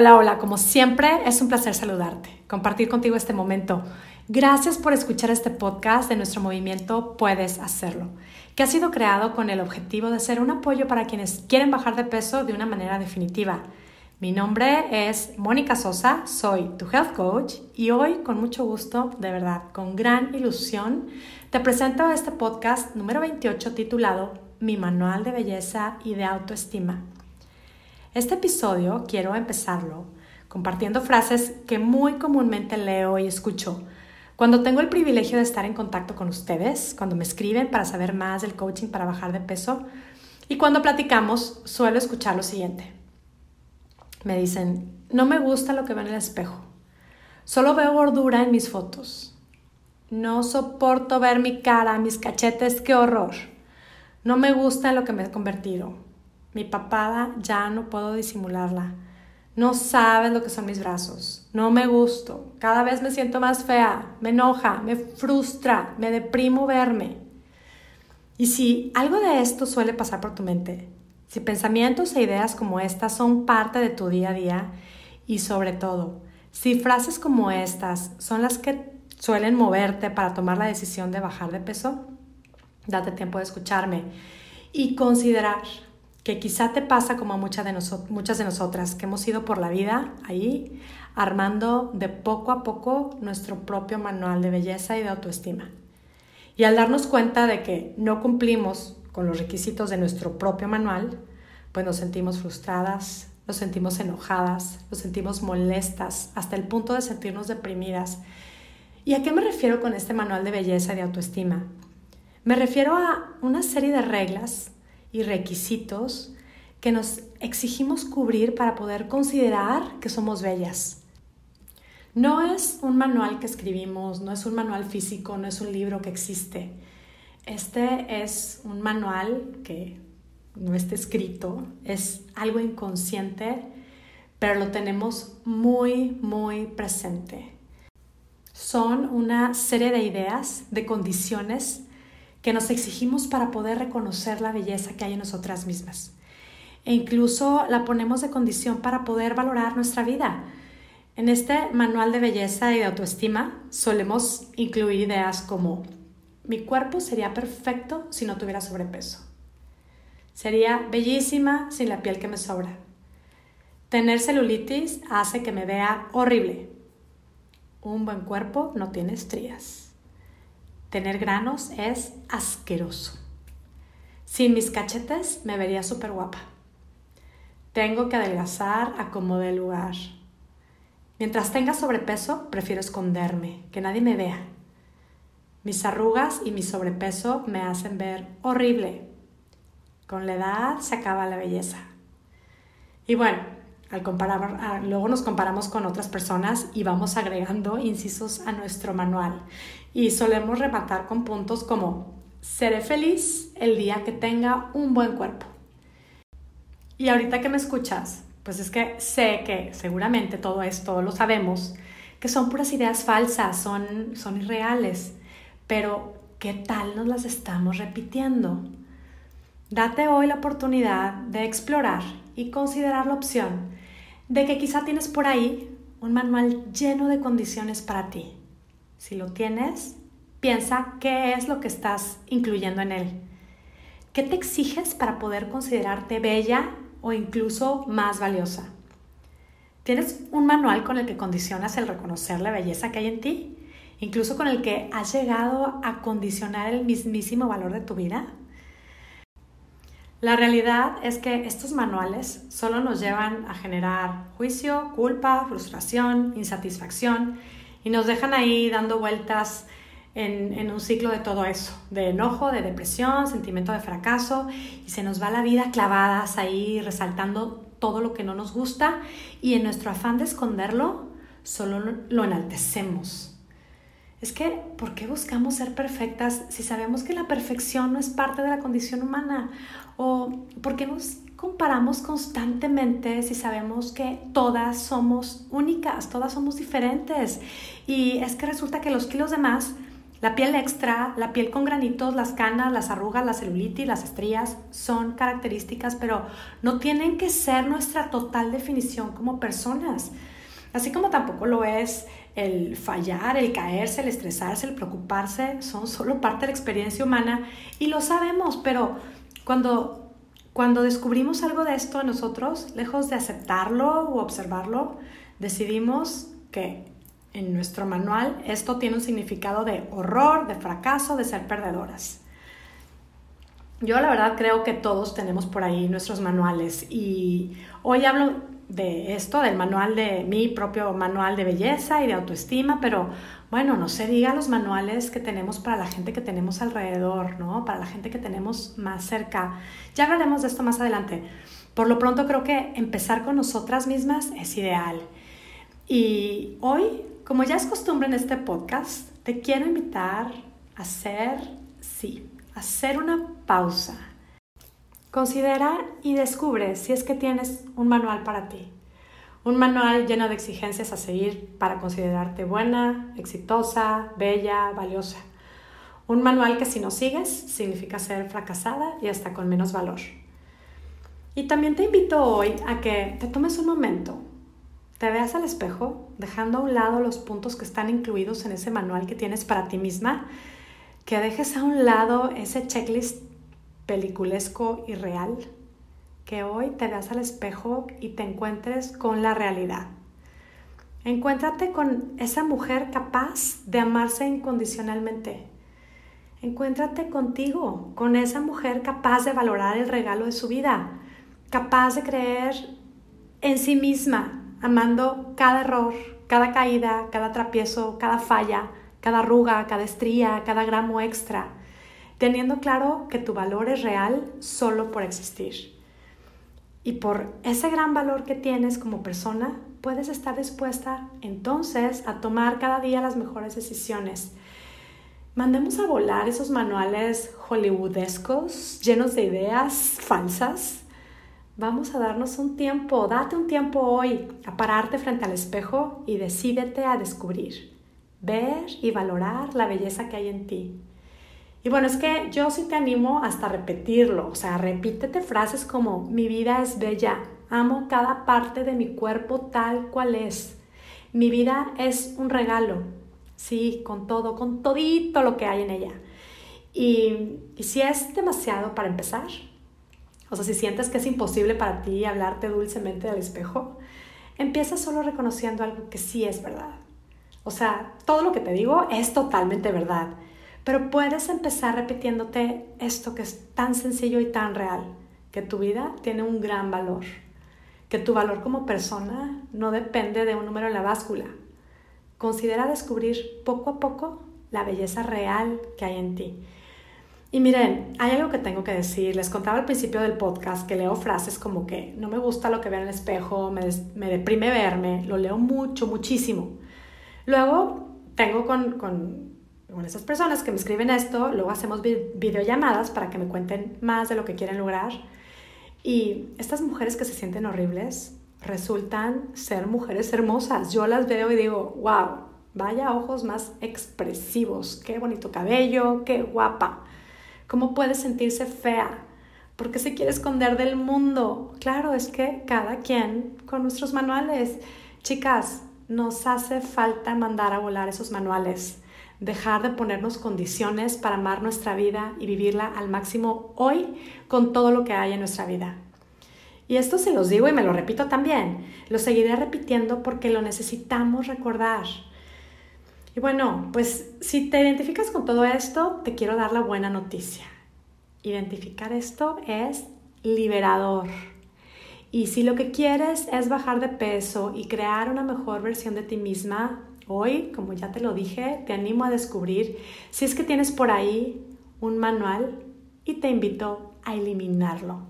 Hola, hola, como siempre es un placer saludarte, compartir contigo este momento. Gracias por escuchar este podcast de nuestro movimiento Puedes Hacerlo, que ha sido creado con el objetivo de ser un apoyo para quienes quieren bajar de peso de una manera definitiva. Mi nombre es Mónica Sosa, soy tu health coach y hoy con mucho gusto, de verdad, con gran ilusión, te presento este podcast número 28 titulado Mi manual de belleza y de autoestima. Este episodio quiero empezarlo compartiendo frases que muy comúnmente leo y escucho cuando tengo el privilegio de estar en contacto con ustedes, cuando me escriben para saber más del coaching para bajar de peso y cuando platicamos suelo escuchar lo siguiente. Me dicen, no me gusta lo que veo en el espejo, solo veo gordura en mis fotos. No soporto ver mi cara, mis cachetes, qué horror. No me gusta en lo que me he convertido. Mi papada ya no puedo disimularla. No sabes lo que son mis brazos. No me gusto. Cada vez me siento más fea. Me enoja, me frustra, me deprimo verme. Y si algo de esto suele pasar por tu mente, si pensamientos e ideas como estas son parte de tu día a día y sobre todo, si frases como estas son las que suelen moverte para tomar la decisión de bajar de peso, date tiempo de escucharme y considerar que quizá te pasa como a muchas de, muchas de nosotras, que hemos ido por la vida ahí armando de poco a poco nuestro propio manual de belleza y de autoestima. Y al darnos cuenta de que no cumplimos con los requisitos de nuestro propio manual, pues nos sentimos frustradas, nos sentimos enojadas, nos sentimos molestas, hasta el punto de sentirnos deprimidas. ¿Y a qué me refiero con este manual de belleza y de autoestima? Me refiero a una serie de reglas y requisitos que nos exigimos cubrir para poder considerar que somos bellas. No es un manual que escribimos, no es un manual físico, no es un libro que existe. Este es un manual que no está escrito, es algo inconsciente, pero lo tenemos muy, muy presente. Son una serie de ideas, de condiciones que nos exigimos para poder reconocer la belleza que hay en nosotras mismas. E incluso la ponemos de condición para poder valorar nuestra vida. En este manual de belleza y de autoestima solemos incluir ideas como mi cuerpo sería perfecto si no tuviera sobrepeso. Sería bellísima sin la piel que me sobra. Tener celulitis hace que me vea horrible. Un buen cuerpo no tiene estrías. Tener granos es asqueroso. Sin mis cachetes me vería súper guapa. Tengo que adelgazar a como de lugar. Mientras tenga sobrepeso, prefiero esconderme, que nadie me vea. Mis arrugas y mi sobrepeso me hacen ver horrible. Con la edad se acaba la belleza. Y bueno, al comparar, luego nos comparamos con otras personas y vamos agregando incisos a nuestro manual. Y solemos rematar con puntos como seré feliz el día que tenga un buen cuerpo. Y ahorita que me escuchas, pues es que sé que seguramente todo esto lo sabemos, que son puras ideas falsas, son, son irreales, pero ¿qué tal nos las estamos repitiendo? Date hoy la oportunidad de explorar y considerar la opción de que quizá tienes por ahí un manual lleno de condiciones para ti. Si lo tienes, piensa qué es lo que estás incluyendo en él. ¿Qué te exiges para poder considerarte bella o incluso más valiosa? ¿Tienes un manual con el que condicionas el reconocer la belleza que hay en ti? Incluso con el que has llegado a condicionar el mismísimo valor de tu vida? La realidad es que estos manuales solo nos llevan a generar juicio, culpa, frustración, insatisfacción y nos dejan ahí dando vueltas en, un ciclo de todo eso, de enojo, de depresión, sentimiento de fracaso y se nos va la vida clavadas ahí resaltando todo lo que no nos gusta y en nuestro afán de esconderlo solo lo enaltecemos. Es que, ¿por qué buscamos ser perfectas si sabemos que la perfección no es parte de la condición humana? ¿O por qué nos comparamos constantemente si sabemos que todas somos únicas, todas somos diferentes? Y es que resulta que los kilos de más La piel extra, la piel con granitos, las canas, las arrugas, la celulitis, las estrías son características, pero no tienen que ser nuestra total definición como personas. Así como tampoco lo es el fallar, el caerse, el estresarse, el preocuparse, son solo parte de la experiencia humana y lo sabemos, pero cuando, cuando descubrimos algo de esto nosotros, lejos de aceptarlo o observarlo, decidimos que en nuestro manual, esto tiene un significado de horror, de fracaso, de ser perdedoras. Yo la verdad creo que todos tenemos por ahí nuestros manuales y hoy hablo de esto, del manual de mi propio manual de belleza y de autoestima, pero bueno, no se diga los manuales que tenemos para la gente que tenemos alrededor, ¿no? Para la gente que tenemos más cerca. Ya hablaremos de esto más adelante. Por lo pronto creo que empezar con nosotras mismas es ideal. Y hoy como ya es costumbre en este podcast, te quiero invitar a hacer, sí, a hacer una pausa. Considera y descubre si es que tienes un manual para ti. Un manual lleno de exigencias a seguir para considerarte buena, exitosa, bella, valiosa. Un manual que si no sigues significa ser fracasada y hasta con menos valor. Y también te invito hoy a que te tomes un momento te veas al espejo, dejando a un lado los puntos que están incluidos en ese manual que tienes para ti misma, que dejes a un lado ese checklist peliculesco y real, que hoy te veas al espejo y te encuentres con la realidad. Encuéntrate con esa mujer capaz de amarse incondicionalmente. Encuéntrate contigo, con esa mujer capaz de valorar el regalo de su vida, capaz de creer en sí misma, amando cada error, cada caída, cada tropiezo, cada falla, cada arruga, cada estría, cada gramo extra, teniendo claro que tu valor es real solo por existir. Y por ese gran valor que tienes como persona, puedes estar dispuesta entonces a tomar cada día las mejores decisiones. Mandemos a volar esos manuales hollywoodescos llenos de ideas falsas Vamos a darnos un tiempo, date un tiempo hoy a pararte frente al espejo y decídete a descubrir, ver y valorar la belleza que hay en ti. Y bueno, es que yo sí te animo hasta repetirlo, o sea, repítete frases como mi vida es bella, amo cada parte de mi cuerpo tal cual es. Mi vida es un regalo, sí, con todo, con todito lo que hay en ella. Y, si es demasiado para empezar, o sea, si sientes que es imposible para ti hablarte dulcemente al espejo, empieza solo reconociendo algo que sí es verdad. O sea, todo lo que te digo es totalmente verdad, pero puedes empezar repitiéndote esto que es tan sencillo y tan real, que tu vida tiene un gran valor, que tu valor como persona no depende de un número en la báscula. Considera descubrir poco a poco la belleza real que hay en ti y miren, hay algo que tengo que decir. Les contaba al principio del podcast que leo frases como que no me gusta lo que veo en el espejo, me, me deprime verme, lo leo mucho, muchísimo. Luego tengo con, con, con, esas personas que me escriben esto, luego hacemos videollamadas para que me cuenten más de lo que quieren lograr. Y estas mujeres que se sienten horribles resultan ser mujeres hermosas. Yo las veo y digo, wow, vaya ojos más expresivos, qué bonito cabello, qué guapa. ¿Cómo puede sentirse fea? ¿Por qué se quiere esconder del mundo? Claro, es que cada quien con nuestros manuales. Chicas, nos hace falta mandar a volar esos manuales, dejar de ponernos condiciones para amar nuestra vida y vivirla al máximo hoy con todo lo que hay en nuestra vida. Y esto se los digo y me lo repito también. Lo seguiré repitiendo porque lo necesitamos recordar. Y bueno, pues si te identificas con todo esto, te quiero dar la buena noticia. Identificar esto es liberador. Y si lo que quieres es bajar de peso y crear una mejor versión de ti misma, hoy, como ya te lo dije, te animo a descubrir si es que tienes por ahí un manual y te invito a eliminarlo.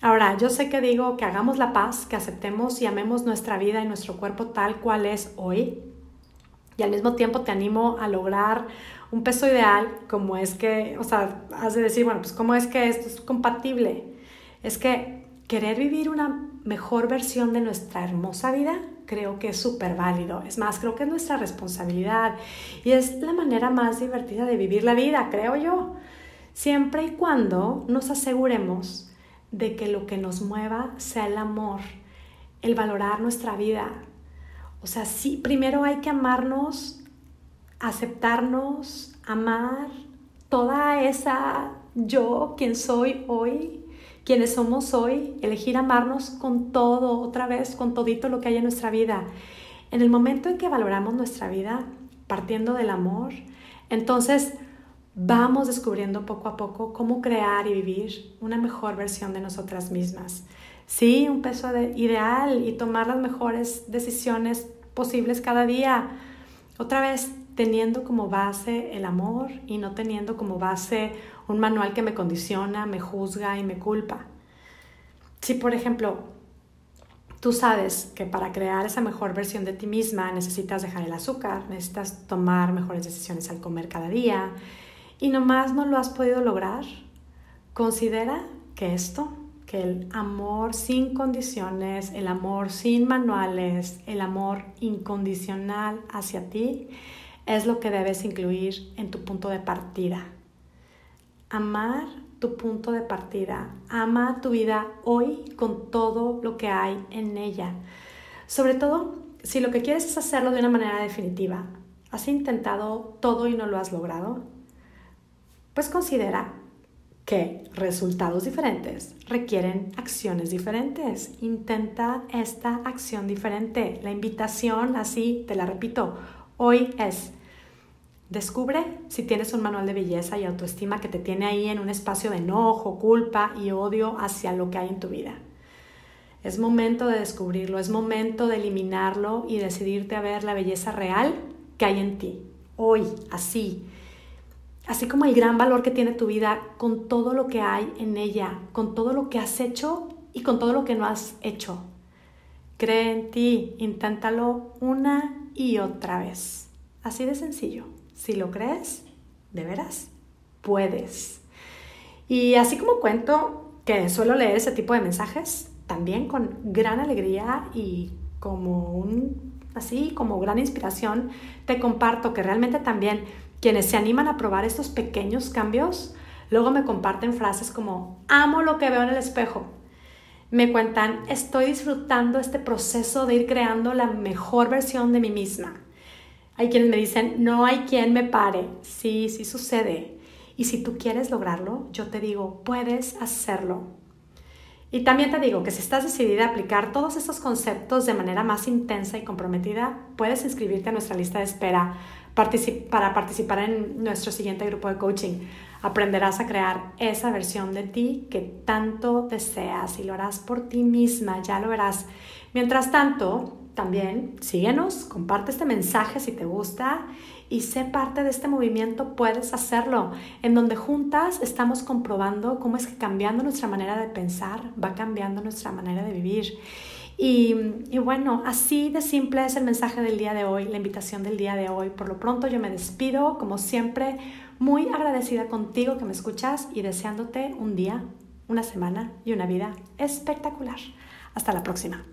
Ahora, yo sé que digo que hagamos la paz, que aceptemos y amemos nuestra vida y nuestro cuerpo tal cual es hoy, y al mismo tiempo te animo a lograr un peso ideal, como es que, o sea, has de decir, bueno, pues cómo es que esto es compatible. Es que querer vivir una mejor versión de nuestra hermosa vida, creo que es súper válido. Es más, creo que es nuestra responsabilidad y es la manera más divertida de vivir la vida, creo yo. Siempre y cuando nos aseguremos de que lo que nos mueva sea el amor, el valorar nuestra vida. O sea, sí, primero hay que amarnos, aceptarnos, amar toda esa yo, quien soy hoy, quienes somos hoy, elegir amarnos con todo, otra vez, con todito lo que hay en nuestra vida. En el momento en que valoramos nuestra vida, partiendo del amor, entonces vamos descubriendo poco a poco cómo crear y vivir una mejor versión de nosotras mismas. Sí, un peso ideal y tomar las mejores decisiones posibles cada día. Otra vez, teniendo como base el amor y no teniendo como base un manual que me condiciona, me juzga y me culpa. Si, por ejemplo, tú sabes que para crear esa mejor versión de ti misma necesitas dejar el azúcar, necesitas tomar mejores decisiones al comer cada día y nomás no lo has podido lograr, considera que esto, que el amor sin condiciones, el amor sin manuales, el amor incondicional hacia ti, es lo que debes incluir en tu punto de partida. Amar tu punto de partida. Ama tu vida hoy con todo lo que hay en ella. Sobre todo, si lo que quieres es hacerlo de una manera definitiva, has intentado todo y no lo has logrado, pues considera que resultados diferentes requieren acciones diferentes. Intenta esta acción diferente. La invitación, así te la repito, hoy es Descubre si tienes un manual de belleza y autoestima que te tiene ahí en un espacio de enojo, culpa y odio hacia lo que hay en tu vida. Es momento de descubrirlo, es momento de eliminarlo y decidirte a ver la belleza real que hay en ti, hoy, así. Así como el gran valor que tiene tu vida con todo lo que hay en ella, con todo lo que has hecho y con todo lo que no has hecho. Cree en ti, inténtalo una y otra vez. Así de sencillo. Si lo crees, de veras, puedes. Y así como cuento que suelo leer ese tipo de mensajes, también con gran alegría y como un así como gran inspiración, te comparto que realmente también quienes se animan a probar estos pequeños cambios, luego me comparten frases como amo lo que veo en el espejo. Me cuentan, estoy disfrutando este proceso de ir creando la mejor versión de mí misma. Hay quienes me dicen, no hay quien me pare. Sí, sí sucede. Y si tú quieres lograrlo, yo te digo, puedes hacerlo. Y también te digo que si estás decidida a aplicar todos estos conceptos de manera más intensa y comprometida, puedes inscribirte a nuestra lista de espera para participar en nuestro siguiente grupo de coaching. Aprenderás a crear esa versión de ti que tanto deseas y lo harás por ti misma, ya lo verás. Mientras tanto, también síguenos, comparte este mensaje si te gusta y sé parte de este movimiento, puedes hacerlo, en donde juntas estamos comprobando cómo es que cambiando nuestra manera de pensar va cambiando nuestra manera de vivir. Y, bueno, así de simple es el mensaje del día de hoy, la invitación del día de hoy. Por lo pronto yo me despido, como siempre, muy agradecida contigo que me escuchas y deseándote un día, una semana y una vida espectacular. Hasta la próxima.